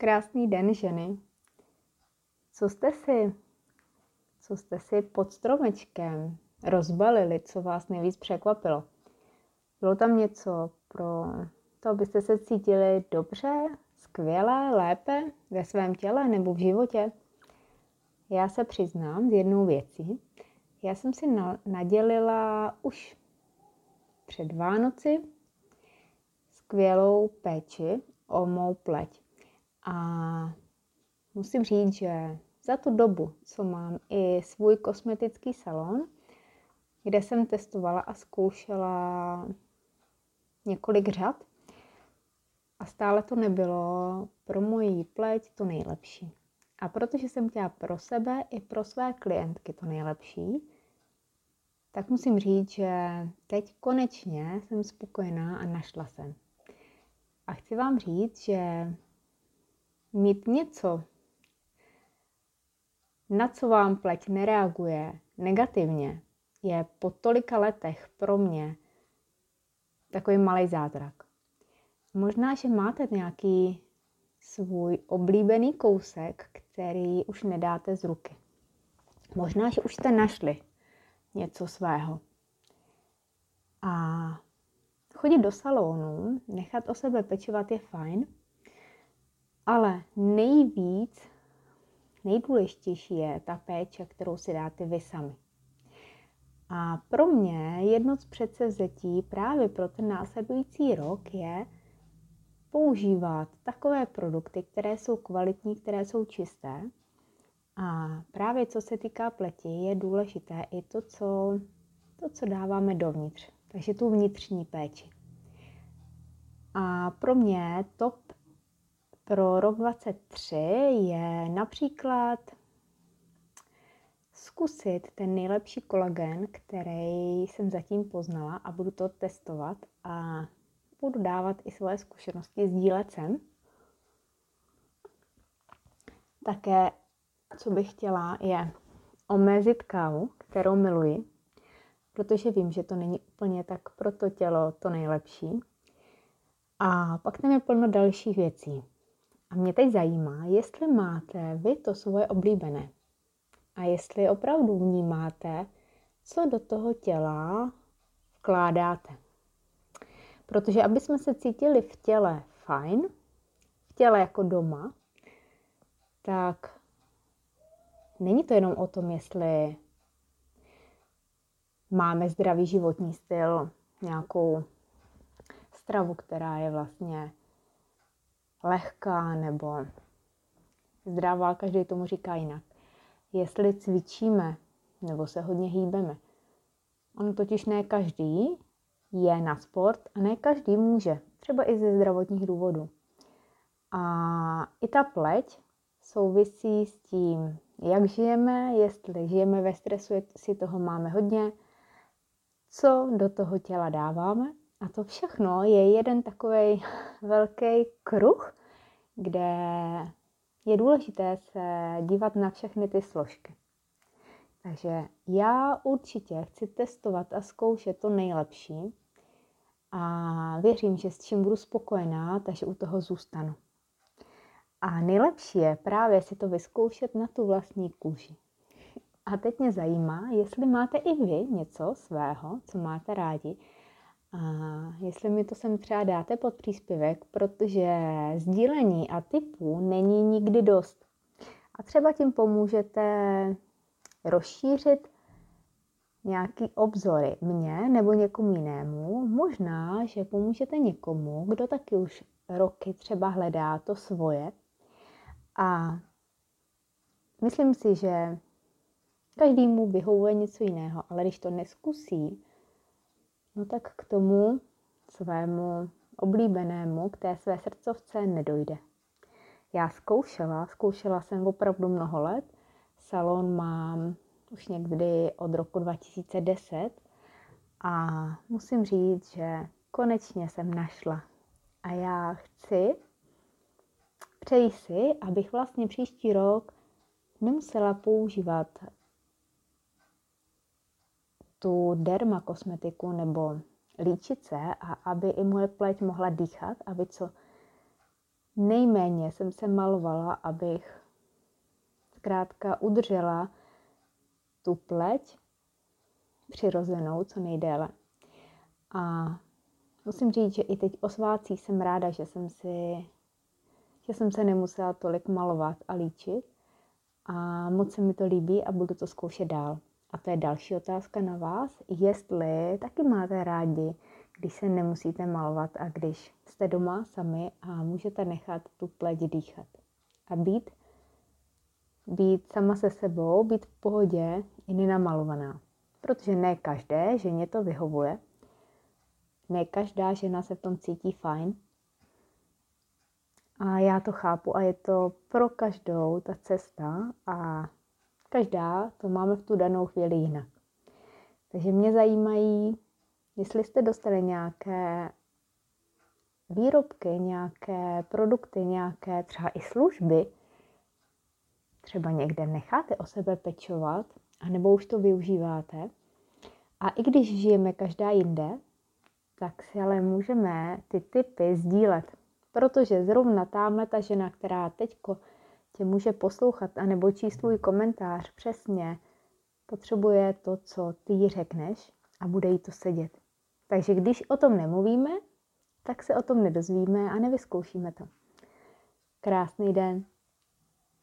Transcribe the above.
Krásný den, ženy. Co jste si, co jste si pod stromečkem rozbalili, co vás nejvíc překvapilo? Bylo tam něco pro to, abyste se cítili dobře, skvěle, lépe ve svém těle nebo v životě? Já se přiznám s jednou věcí. Já jsem si nadělila už před Vánoci skvělou péči o mou pleť. A musím říct, že za tu dobu, co mám i svůj kosmetický salon, kde jsem testovala a zkoušela několik řad, a stále to nebylo pro moji pleť to nejlepší. A protože jsem chtěla pro sebe i pro své klientky to nejlepší, tak musím říct, že teď konečně jsem spokojená a našla jsem. A chci vám říct, že mít něco, na co vám pleť nereaguje negativně, je po tolika letech pro mě takový malý zázrak. Možná, že máte nějaký svůj oblíbený kousek, který už nedáte z ruky. Možná, že už jste našli něco svého. A chodit do salonu, nechat o sebe pečovat je fajn, ale nejvíc, nejdůležitější je ta péče, kterou si dáte vy sami. A pro mě jedno z předsevzetí právě pro ten následující rok je používat takové produkty, které jsou kvalitní, které jsou čisté. A právě co se týká pleti, je důležité i to, co, to, co dáváme dovnitř. Takže tu vnitřní péči. A pro mě top pro rok 23 je například zkusit ten nejlepší kolagen, který jsem zatím poznala a budu to testovat a budu dávat i svoje zkušenosti, sdílet sem. Také, co bych chtěla, je omezit kávu, kterou miluji, protože vím, že to není úplně tak pro to tělo to nejlepší. A pak tam je plno dalších věcí. A mě teď zajímá, jestli máte vy to svoje oblíbené. A jestli opravdu vnímáte, co do toho těla vkládáte. Protože aby jsme se cítili v těle fajn, v těle jako doma, tak není to jenom o tom, jestli máme zdravý životní styl, nějakou stravu, která je vlastně lehká nebo zdravá, každý tomu říká jinak. Jestli cvičíme nebo se hodně hýbeme. On totiž ne každý je na sport a ne každý může, třeba i ze zdravotních důvodů. A i ta pleť souvisí s tím, jak žijeme, jestli žijeme ve stresu, si toho máme hodně, co do toho těla dáváme. A to všechno je jeden takový velký kruh, kde je důležité se dívat na všechny ty složky. Takže já určitě chci testovat a zkoušet to nejlepší a věřím, že s čím budu spokojená, takže u toho zůstanu. A nejlepší je právě si to vyzkoušet na tu vlastní kůži. A teď mě zajímá, jestli máte i vy něco svého, co máte rádi, a jestli mi to sem třeba dáte pod příspěvek, protože sdílení a typů není nikdy dost. A třeba tím pomůžete rozšířit nějaký obzory mě nebo někomu jinému. Možná, že pomůžete někomu, kdo taky už roky třeba hledá to svoje. A myslím si, že každému vyhovuje něco jiného, ale když to neskusí, no tak k tomu svému oblíbenému, k té své srdcovce nedojde. Já zkoušela, zkoušela jsem opravdu mnoho let. Salon mám už někdy od roku 2010 a musím říct, že konečně jsem našla. A já chci, přeji si, abych vlastně příští rok nemusela používat tu derma kosmetiku nebo líčice a aby i moje pleť mohla dýchat, aby co nejméně jsem se malovala, abych zkrátka udržela tu pleť přirozenou co nejdéle. A musím říct, že i teď o svácích jsem ráda, že jsem si že jsem se nemusela tolik malovat a líčit. A moc se mi to líbí a budu to zkoušet dál. A to je další otázka na vás, jestli taky máte rádi, když se nemusíte malovat a když jste doma sami a můžete nechat tu pleť dýchat. A být, být sama se sebou, být v pohodě i nenamalovaná. Protože ne každé ženě to vyhovuje. Ne každá žena se v tom cítí fajn. A já to chápu a je to pro každou ta cesta a každá to máme v tu danou chvíli jinak. Takže mě zajímají, jestli jste dostali nějaké výrobky, nějaké produkty, nějaké třeba i služby, třeba někde necháte o sebe pečovat, anebo už to využíváte. A i když žijeme každá jinde, tak si ale můžeme ty typy sdílet. Protože zrovna tamhle ta žena, která teďko tě může poslouchat anebo číst svůj komentář přesně, potřebuje to, co ty jí řekneš a bude jí to sedět. Takže když o tom nemluvíme, tak se o tom nedozvíme a nevyzkoušíme to. Krásný den.